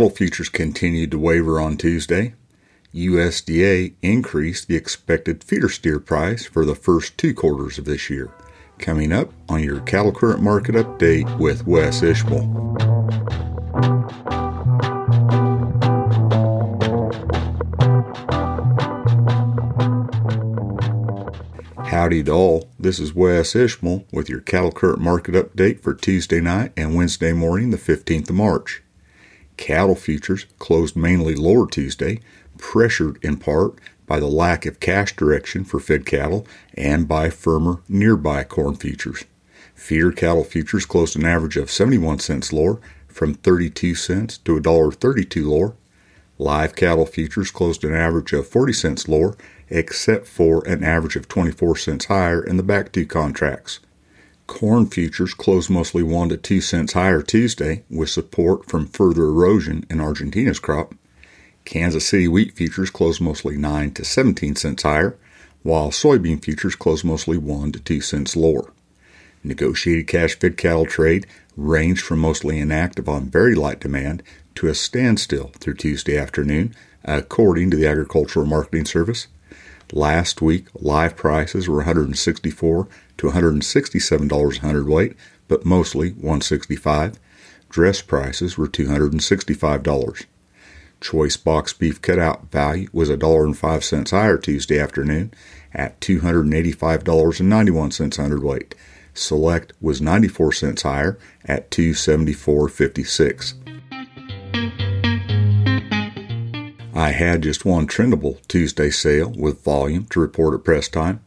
Cattle futures continued to waver on Tuesday. USDA increased the expected feeder steer price for the first two quarters of this year. Coming up on your cattle current market update with Wes Ishmael. Howdy to all. This is Wes Ishmael with your cattle current market update for Tuesday night and Wednesday morning, the 15th of March. Cattle futures closed mainly lower Tuesday, pressured in part by the lack of cash direction for fed cattle and by firmer nearby corn futures. Feeder cattle futures closed an average of 71 cents lower from 32 cents to $1.32 lower. Live cattle futures closed an average of 40 cents lower except for an average of 24 cents higher in the back two contracts. Corn futures closed mostly 1 to 2 cents higher Tuesday, with support from further erosion in Argentina's crop. Kansas City wheat futures closed mostly 9 to 17 cents higher, while soybean futures closed mostly 1 to 2 cents lower. Negotiated cash fed cattle trade ranged from mostly inactive on very light demand to a standstill through Tuesday afternoon, according to the Agricultural Marketing Service. Last week, live prices were 164 to 167 dollars a hundredweight, but mostly 165. Dress prices were 265 dollars. Choice box beef cutout value was a dollar and five cents higher Tuesday afternoon at $285.91 hundredweight. Select was 94 cents higher at 274.56. I had just one trendable Tuesday sale with volume to report at press time.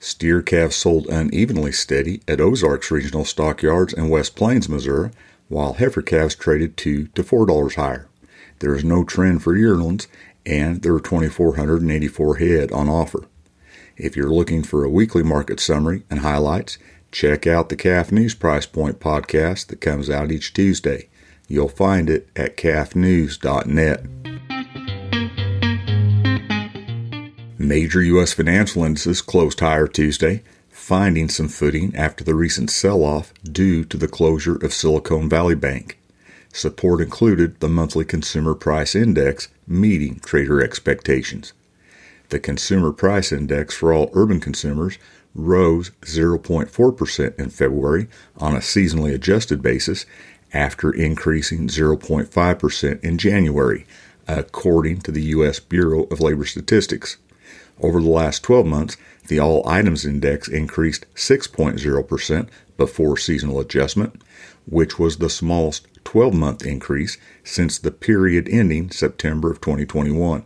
Steer calves sold unevenly steady at Ozarks Regional Stockyards in West Plains, Missouri, while heifer calves traded two to four dollars higher. There is no trend for yearlings, and there are 2,484 head on offer. If you're looking for a weekly market summary and highlights, check out the Calf News Price Point podcast that comes out each Tuesday. You'll find it at calfnews.net. Major U.S. financial indices closed higher Tuesday, finding some footing after the recent sell off due to the closure of Silicon Valley Bank. Support included the monthly Consumer Price Index meeting trader expectations. The Consumer Price Index for all urban consumers rose 0.4% in February on a seasonally adjusted basis after increasing 0.5% in January, according to the U.S. Bureau of Labor Statistics. Over the last 12 months, the All Items Index increased 6.0% before seasonal adjustment, which was the smallest 12 month increase since the period ending September of 2021.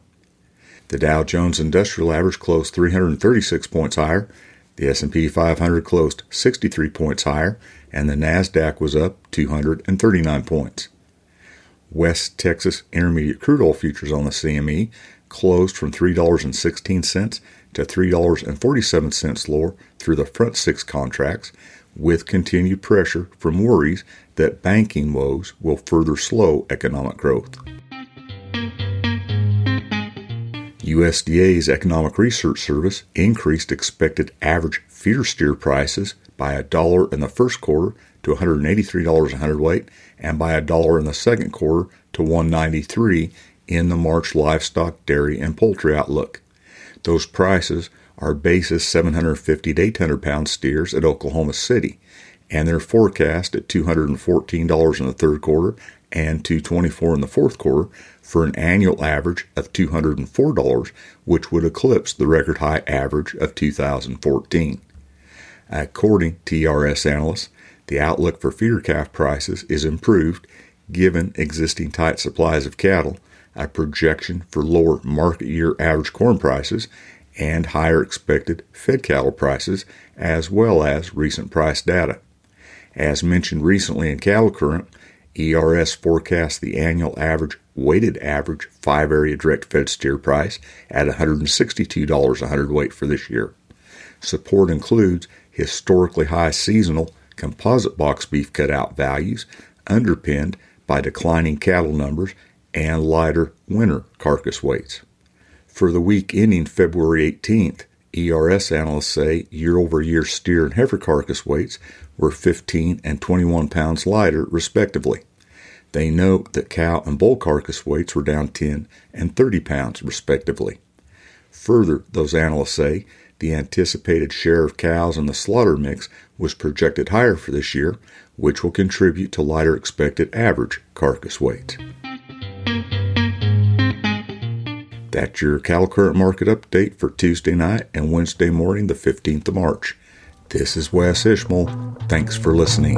The Dow Jones Industrial Average closed 336 points higher, the S&P 500 closed 63 points higher, and the Nasdaq was up 239 points. West Texas Intermediate crude oil futures on the CME closed from $3.16 to $3.47 lower through the front six contracts, with continued pressure from worries that banking woes will further slow economic growth. USDA's Economic Research Service increased expected average feeder steer prices by a dollar in the first quarter to $183 a hundredweight and by a dollar in the second quarter to 193 in the March livestock, dairy, and poultry outlook. Those prices are basis 750 to 800 pound steers at Oklahoma City, and they're forecast at $214 in the third quarter and 224 in the fourth quarter for an annual average of $204, which would eclipse the record high average of 2014. According to ERS analysts, the outlook for feeder calf prices is improved given existing tight supplies of cattle a projection for lower market year average corn prices and higher expected fed cattle prices, as well as recent price data. As mentioned recently in Cattle Current, ERS forecasts the annual average weighted average five area direct fed steer price at $162 a hundredweight for this year. Support includes historically high seasonal composite box beef cutout values underpinned by declining cattle numbers and lighter winter carcass weights. For the week ending February 18th, ERS analysts say year over year steer and heifer carcass weights were 15 and 21 pounds lighter, respectively. They note that cow and bull carcass weights were down 10 and 30 pounds, respectively. Further, those analysts say the anticipated share of cows in the slaughter mix was projected higher for this year, which will contribute to lighter expected average carcass weight. That's your cattle current market update for Tuesday night and Wednesday morning, the 15th of March. This is Wes Ishmael. Thanks for listening.